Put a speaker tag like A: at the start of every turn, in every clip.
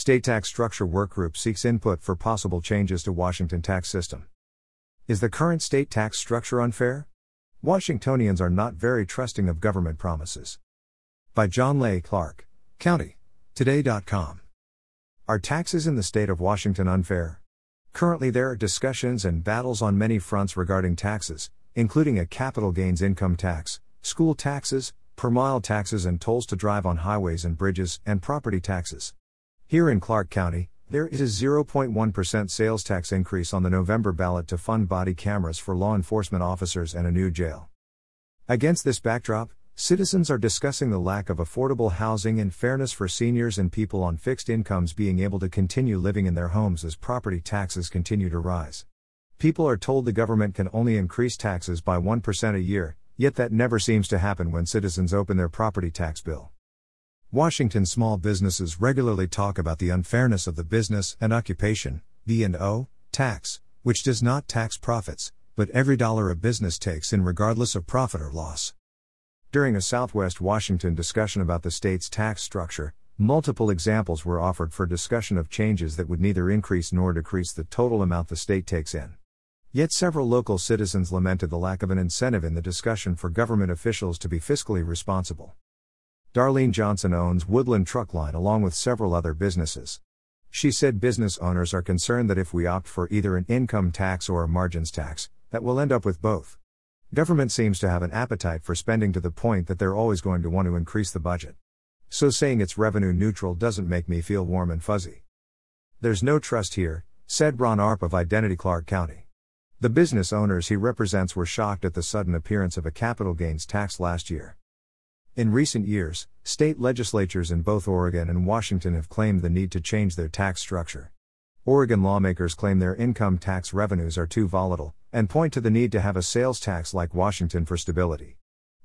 A: State Tax Structure Workgroup seeks input for possible changes to Washington tax system. Is the current state tax structure unfair? Washingtonians are not very trusting of government promises. By John Ley Clark, County. Today.com. Are taxes in the state of Washington unfair? Currently, there are discussions and battles on many fronts regarding taxes, including a capital gains income tax, school taxes, per mile taxes, and tolls to drive on highways and bridges, and property taxes. Here in Clark County, there is a 0.1% sales tax increase on the November ballot to fund body cameras for law enforcement officers and a new jail. Against this backdrop, citizens are discussing the lack of affordable housing and fairness for seniors and people on fixed incomes being able to continue living in their homes as property taxes continue to rise. People are told the government can only increase taxes by 1% a year, yet that never seems to happen when citizens open their property tax bill. Washington small businesses regularly talk about the unfairness of the business and occupation B&O tax, which does not tax profits, but every dollar a business takes in regardless of profit or loss. During a Southwest Washington discussion about the state's tax structure, multiple examples were offered for discussion of changes that would neither increase nor decrease the total amount the state takes in. Yet several local citizens lamented the lack of an incentive in the discussion for government officials to be fiscally responsible. Darlene Johnson owns Woodland Truck Line along with several other businesses. She said business owners are concerned that if we opt for either an income tax or a margins tax, that we'll end up with both. Government seems to have an appetite for spending to the point that they're always going to want to increase the budget. So saying it's revenue neutral doesn't make me feel warm and fuzzy. There's no trust here, said Ron Arp of Identity Clark County. The business owners he represents were shocked at the sudden appearance of a capital gains tax last year. In recent years, state legislatures in both Oregon and Washington have claimed the need to change their tax structure. Oregon lawmakers claim their income tax revenues are too volatile, and point to the need to have a sales tax like Washington for stability.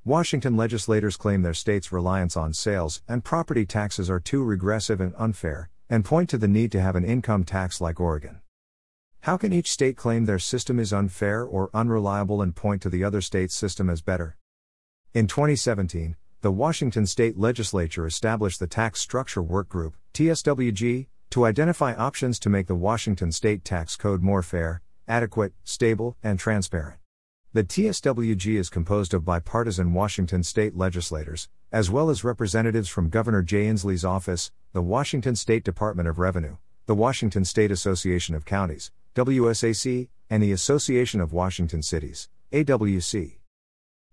A: Washington legislators claim their state's reliance on sales and property taxes are too regressive and unfair, and point to the need to have an income tax like Oregon. How can each state claim their system is unfair or unreliable and point to the other state's system as better? In 2017, the Washington State Legislature established the Tax Structure Work Group, TSWG, to identify options to make the Washington State Tax Code more fair, adequate, stable, and transparent. The TSWG is composed of bipartisan Washington state legislators, as well as representatives from Governor Jay Inslee's office, the Washington State Department of Revenue, the Washington State Association of Counties, WSAC, and the Association of Washington Cities, AWC.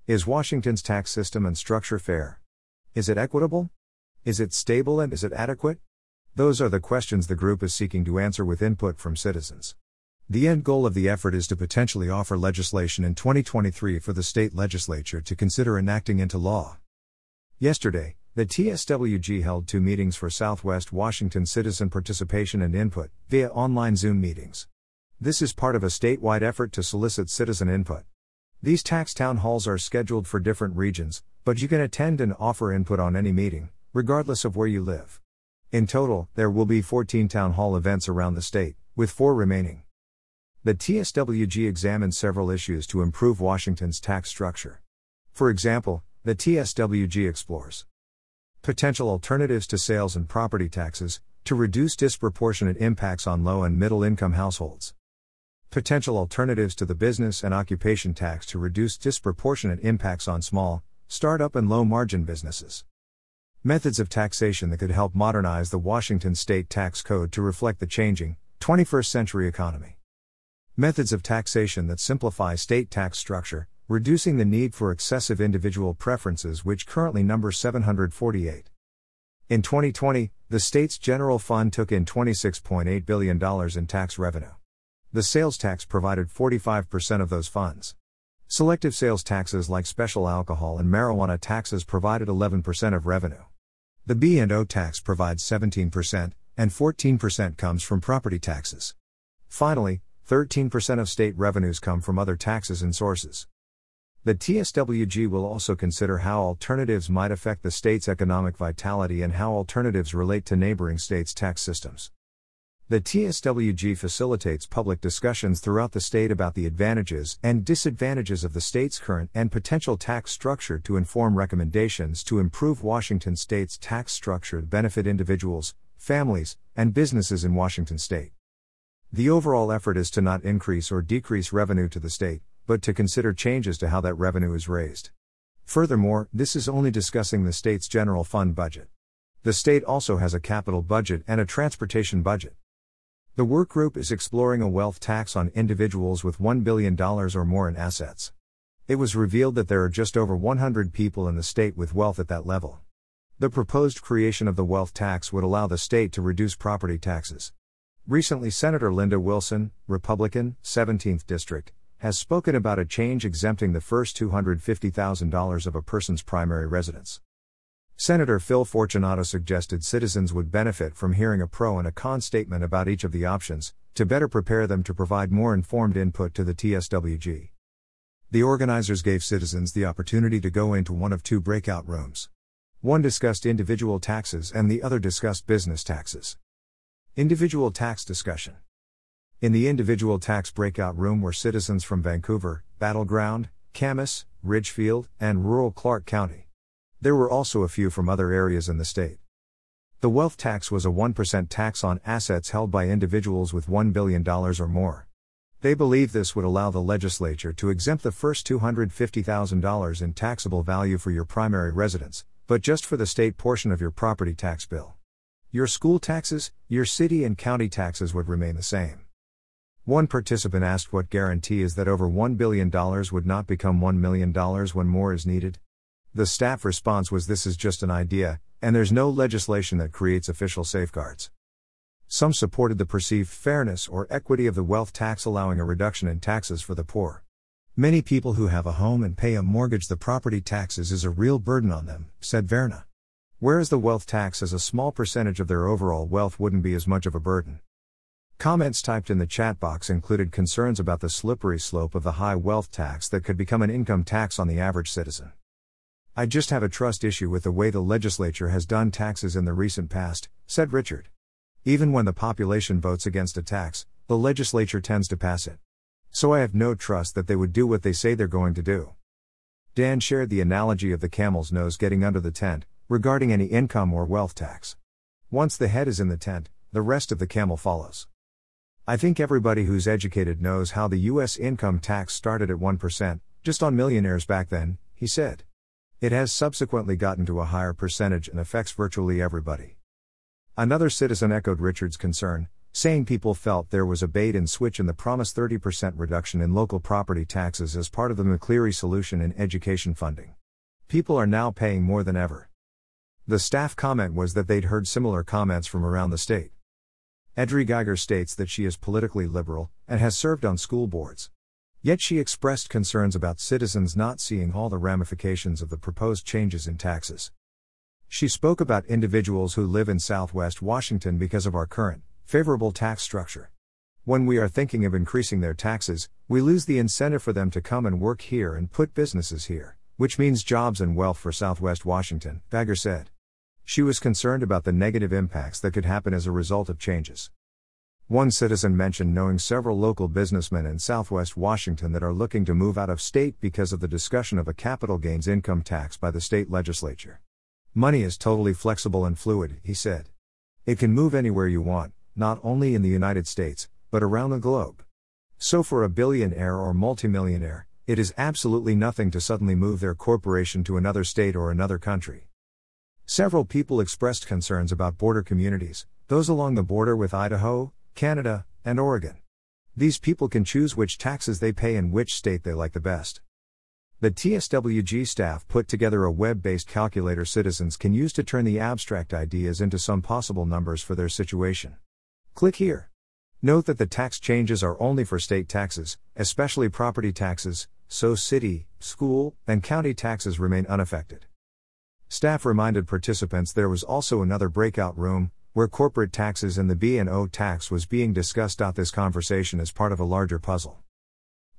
A: Is Washington's tax system and structure fair? Is it equitable? Is it stable and is it adequate? Those are the questions the group is seeking to answer with input from citizens. The end goal of the effort is to potentially offer legislation in 2023 for the state legislature to consider enacting into law. Yesterday, the TSWG held two meetings for Southwest Washington citizen participation and input via online Zoom meetings. This is part of a statewide effort to solicit citizen input. These tax town halls are scheduled for different regions, but you can attend and offer input on any meeting, regardless of where you live. In total, there will be 14 town hall events around the state, with four remaining. The TSWG examines several issues to improve Washington's tax structure. For example, the TSWG explores potential alternatives to sales and property taxes to reduce disproportionate impacts on low and middle income households potential alternatives to the business and occupation tax to reduce disproportionate impacts on small, startup, and low margin businesses. Methods of taxation that could help modernize the Washington state tax code to reflect the changing, 21st century economy. Methods of taxation that simplify state tax structure, reducing the need for excessive individual preferences, which currently number 748. In 2020, the state's general fund took in $26.8 billion in tax revenue. The sales tax provided 45% of those funds. Selective sales taxes like special alcohol and marijuana taxes provided 11% of revenue. The B&O tax provides 17%, and 14% comes from property taxes. Finally, 13% of state revenues come from other taxes and sources. The TSWG will also consider how alternatives might affect the state's economic vitality and how alternatives relate to neighboring states' tax systems. The TSWG facilitates public discussions throughout the state about the advantages and disadvantages of the state's current and potential tax structure to inform recommendations to improve Washington state's tax structure to benefit individuals, families, and businesses in Washington state. The overall effort is to not increase or decrease revenue to the state, but to consider changes to how that revenue is raised. Furthermore, this is only discussing the state's general fund budget. The state also has a capital budget and a transportation budget. The work group is exploring a wealth tax on individuals with $1 billion or more in assets. It was revealed that there are just over 100 people in the state with wealth at that level. The proposed creation of the wealth tax would allow the state to reduce property taxes. Recently, Senator Linda Wilson, Republican, 17th District, has spoken about a change exempting the first $250,000 of a person's primary residence. Senator Phil Fortunato suggested citizens would benefit from hearing a pro and a con statement about each of the options, to better prepare them to provide more informed input to the TSWG. The organizers gave citizens the opportunity to go into one of two breakout rooms. One discussed individual taxes and the other discussed business taxes. Individual tax discussion. In the individual tax breakout room were citizens from Vancouver, Battleground, Camas, Ridgefield, and rural Clark County. There were also a few from other areas in the state. The wealth tax was a 1% tax on assets held by individuals with $1 billion or more. They believe this would allow the legislature to exempt the first $250,000 in taxable value for your primary residence, but just for the state portion of your property tax bill. Your school taxes, your city and county taxes would remain the same. One participant asked what guarantee is that over $1 billion would not become $1 million when more is needed? The staff response was this is just an idea, and there's no legislation that creates official safeguards. Some supported the perceived fairness or equity of the wealth tax allowing a reduction in taxes for the poor. Many people who have a home and pay a mortgage the property taxes is a real burden on them, said Verna. Whereas the wealth tax as a small percentage of their overall wealth wouldn't be as much of a burden. Comments typed in the chat box included concerns about the slippery slope of the high wealth tax that could become an income tax on the average citizen. I just have a trust issue with the way the legislature has done taxes in the recent past, said Richard. Even when the population votes against a tax, the legislature tends to pass it. So I have no trust that they would do what they say they're going to do. Dan shared the analogy of the camel's nose getting under the tent, regarding any income or wealth tax. Once the head is in the tent, the rest of the camel follows. I think everybody who's educated knows how the U.S. income tax started at 1%, just on millionaires back then, he said. It has subsequently gotten to a higher percentage and affects virtually everybody. Another citizen echoed Richard's concern, saying people felt there was a bait and switch in the promised 30% reduction in local property taxes as part of the McCleary solution in education funding. People are now paying more than ever. The staff comment was that they'd heard similar comments from around the state. Edri Geiger states that she is politically liberal and has served on school boards. Yet she expressed concerns about citizens not seeing all the ramifications of the proposed changes in taxes. She spoke about individuals who live in southwest Washington because of our current, favorable tax structure. When we are thinking of increasing their taxes, we lose the incentive for them to come and work here and put businesses here, which means jobs and wealth for southwest Washington, Bagger said. She was concerned about the negative impacts that could happen as a result of changes. One citizen mentioned knowing several local businessmen in southwest Washington that are looking to move out of state because of the discussion of a capital gains income tax by the state legislature. Money is totally flexible and fluid, he said. It can move anywhere you want, not only in the United States, but around the globe. So, for a billionaire or multimillionaire, it is absolutely nothing to suddenly move their corporation to another state or another country. Several people expressed concerns about border communities, those along the border with Idaho, Canada, and Oregon. These people can choose which taxes they pay in which state they like the best. The TSWG staff put together a web based calculator citizens can use to turn the abstract ideas into some possible numbers for their situation. Click here. Note that the tax changes are only for state taxes, especially property taxes, so city, school, and county taxes remain unaffected. Staff reminded participants there was also another breakout room, where corporate taxes and the B&O tax was being discussed. This conversation is part of a larger puzzle.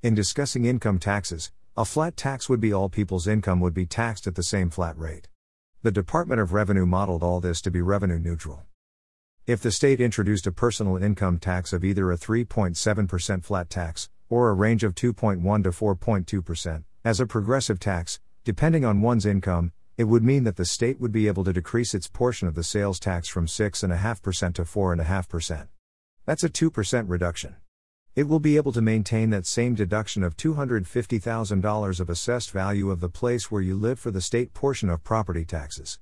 A: In discussing income taxes, a flat tax would be all people's income would be taxed at the same flat rate. The Department of Revenue modeled all this to be revenue neutral. If the state introduced a personal income tax of either a 3.7% flat tax, or a range of 2.1 to 4.2%, as a progressive tax, depending on one's income, it would mean that the state would be able to decrease its portion of the sales tax from 6.5% to 4.5%. That's a 2% reduction. It will be able to maintain that same deduction of $250,000 of assessed value of the place where you live for the state portion of property taxes.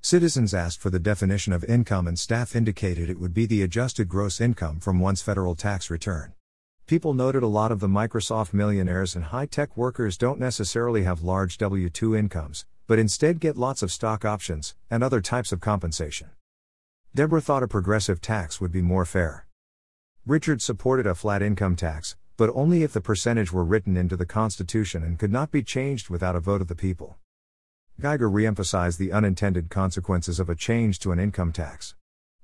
A: Citizens asked for the definition of income, and staff indicated it would be the adjusted gross income from one's federal tax return. People noted a lot of the Microsoft millionaires and high tech workers don't necessarily have large W 2 incomes, but instead get lots of stock options and other types of compensation. Deborah thought a progressive tax would be more fair. Richard supported a flat income tax, but only if the percentage were written into the Constitution and could not be changed without a vote of the people. Geiger reemphasized the unintended consequences of a change to an income tax.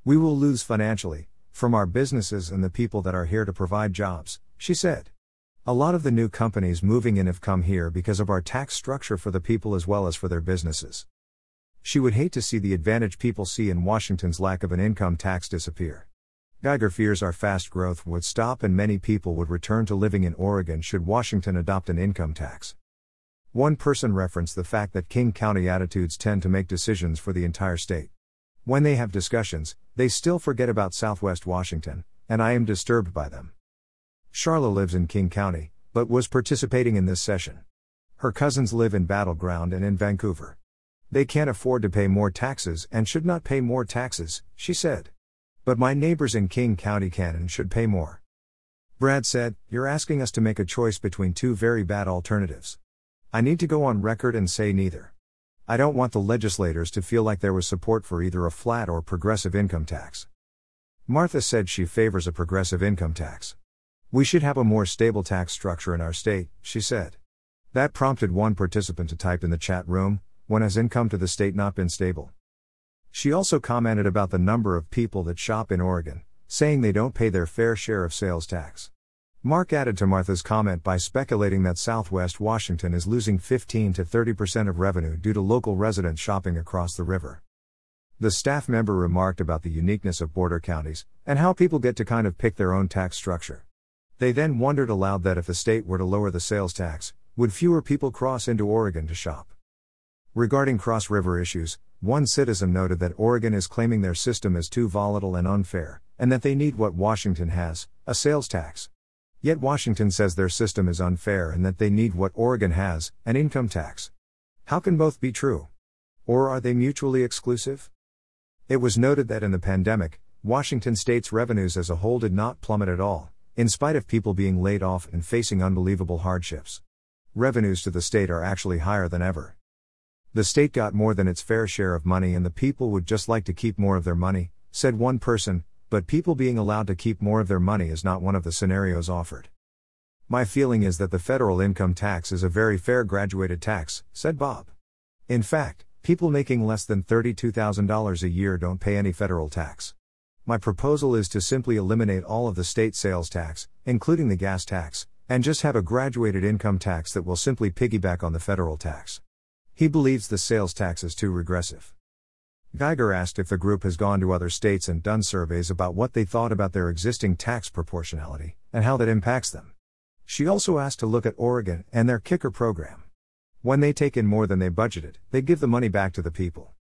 A: We will lose financially, from our businesses and the people that are here to provide jobs, she said. A lot of the new companies moving in have come here because of our tax structure for the people as well as for their businesses. She would hate to see the advantage people see in Washington's lack of an income tax disappear. Geiger fears our fast growth would stop and many people would return to living in Oregon should Washington adopt an income tax. One person referenced the fact that King County attitudes tend to make decisions for the entire state. When they have discussions, they still forget about Southwest Washington, and I am disturbed by them. Charla lives in King County, but was participating in this session. Her cousins live in Battleground and in Vancouver. They can't afford to pay more taxes and should not pay more taxes, she said. But my neighbors in King County can and should pay more. Brad said, You're asking us to make a choice between two very bad alternatives. I need to go on record and say neither. I don't want the legislators to feel like there was support for either a flat or progressive income tax. Martha said she favors a progressive income tax. We should have a more stable tax structure in our state, she said. That prompted one participant to type in the chat room, when has income to the state not been stable? She also commented about the number of people that shop in Oregon, saying they don't pay their fair share of sales tax. Mark added to Martha's comment by speculating that Southwest Washington is losing 15 to 30% of revenue due to local residents shopping across the river. The staff member remarked about the uniqueness of border counties, and how people get to kind of pick their own tax structure. They then wondered aloud that if the state were to lower the sales tax, would fewer people cross into Oregon to shop? Regarding cross river issues, one citizen noted that Oregon is claiming their system is too volatile and unfair, and that they need what Washington has a sales tax. Yet Washington says their system is unfair and that they need what Oregon has an income tax. How can both be true? Or are they mutually exclusive? It was noted that in the pandemic, Washington state's revenues as a whole did not plummet at all, in spite of people being laid off and facing unbelievable hardships. Revenues to the state are actually higher than ever. The state got more than its fair share of money and the people would just like to keep more of their money, said one person, but people being allowed to keep more of their money is not one of the scenarios offered. My feeling is that the federal income tax is a very fair graduated tax, said Bob. In fact, people making less than $32,000 a year don't pay any federal tax. My proposal is to simply eliminate all of the state sales tax, including the gas tax, and just have a graduated income tax that will simply piggyback on the federal tax. He believes the sales tax is too regressive. Geiger asked if the group has gone to other states and done surveys about what they thought about their existing tax proportionality, and how that impacts them. She also asked to look at Oregon and their kicker program. When they take in more than they budgeted, they give the money back to the people.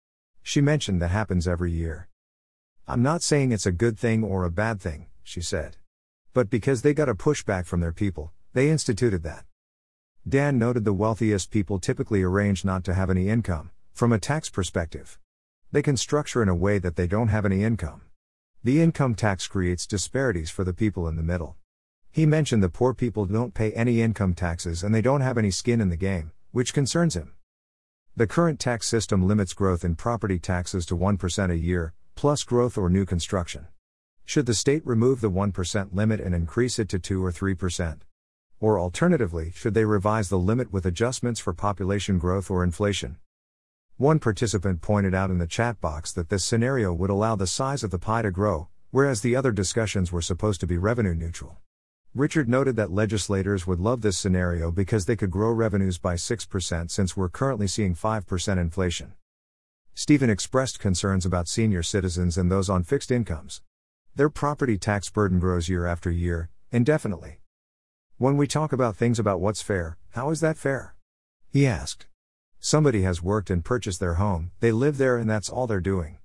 A: She mentioned that happens every year. I'm not saying it's a good thing or a bad thing, she said. But because they got a pushback from their people, they instituted that. Dan noted the wealthiest people typically arrange not to have any income, from a tax perspective. They can structure in a way that they don't have any income. The income tax creates disparities for the people in the middle. He mentioned the poor people don't pay any income taxes and they don't have any skin in the game, which concerns him. The current tax system limits growth in property taxes to 1% a year, plus growth or new construction. Should the state remove the 1% limit and increase it to 2 or 3%? Or alternatively, should they revise the limit with adjustments for population growth or inflation? One participant pointed out in the chat box that this scenario would allow the size of the pie to grow, whereas the other discussions were supposed to be revenue neutral. Richard noted that legislators would love this scenario because they could grow revenues by 6% since we're currently seeing 5% inflation. Stephen expressed concerns about senior citizens and those on fixed incomes. Their property tax burden grows year after year, indefinitely. When we talk about things about what's fair, how is that fair? He asked. Somebody has worked and purchased their home, they live there, and that's all they're doing.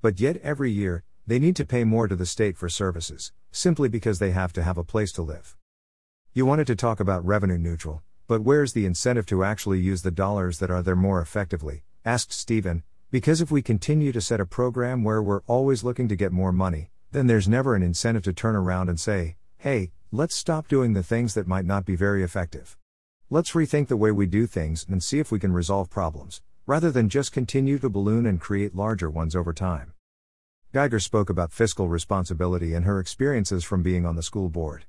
A: But yet, every year, they need to pay more to the state for services, simply because they have to have a place to live. You wanted to talk about revenue neutral, but where's the incentive to actually use the dollars that are there more effectively? asked Stephen, because if we continue to set a program where we're always looking to get more money, then there's never an incentive to turn around and say, hey, let's stop doing the things that might not be very effective. Let's rethink the way we do things and see if we can resolve problems, rather than just continue to balloon and create larger ones over time. Geiger spoke about fiscal responsibility and her experiences from being on the school board.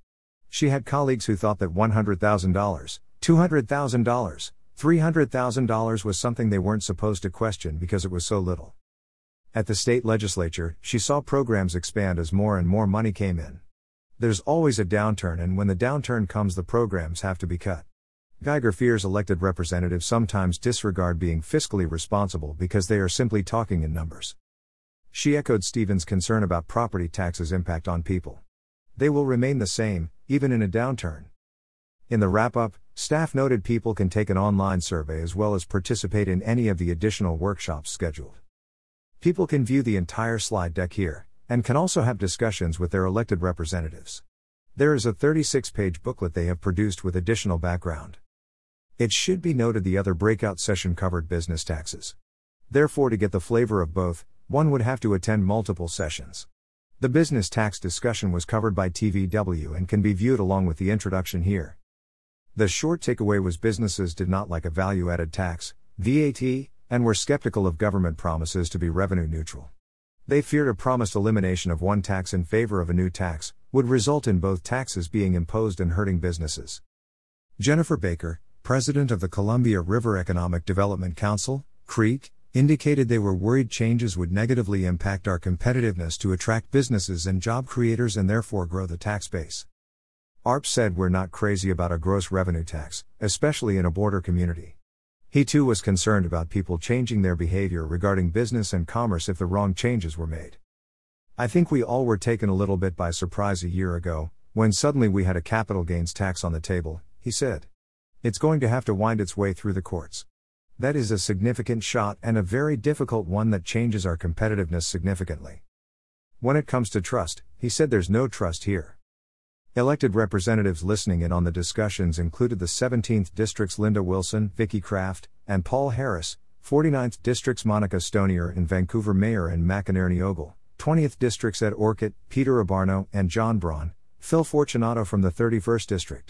A: She had colleagues who thought that $100,000, $200,000, $300,000 was something they weren't supposed to question because it was so little. At the state legislature, she saw programs expand as more and more money came in. There's always a downturn, and when the downturn comes, the programs have to be cut. Geiger fears elected representatives sometimes disregard being fiscally responsible because they are simply talking in numbers. She echoed Stephen's concern about property taxes' impact on people. They will remain the same, even in a downturn. In the wrap up, staff noted people can take an online survey as well as participate in any of the additional workshops scheduled. People can view the entire slide deck here, and can also have discussions with their elected representatives. There is a 36 page booklet they have produced with additional background. It should be noted the other breakout session covered business taxes. Therefore, to get the flavor of both, one would have to attend multiple sessions. The business tax discussion was covered by TVW and can be viewed along with the introduction here. The short takeaway was businesses did not like a value added tax, VAT, and were skeptical of government promises to be revenue neutral. They feared a promised elimination of one tax in favor of a new tax would result in both taxes being imposed and hurting businesses. Jennifer Baker, president of the Columbia River Economic Development Council, CREDC, indicated they were worried changes would negatively impact our competitiveness to attract businesses and job creators and therefore grow the tax base. ARP said we're not crazy about a gross revenue tax, especially in a border community. He too was concerned about people changing their behavior regarding business and commerce if the wrong changes were made. I think we all were taken a little bit by surprise a year ago, when suddenly we had a capital gains tax on the table, he said. It's going to have to wind its way through the courts. That is a significant shot and a very difficult one that changes our competitiveness significantly. When it comes to trust, he said there's no trust here. Elected representatives listening in on the discussions included the 17th District's Linda Wilson, Vicky Kraft, and Paul Harris, 49th District's Monica Stonier and Vancouver Mayor Anne McEnerny Ogle, 20th District's Ed Orcutt, Peter Abbarno, and John Braun, Phil Fortunato from the 31st District,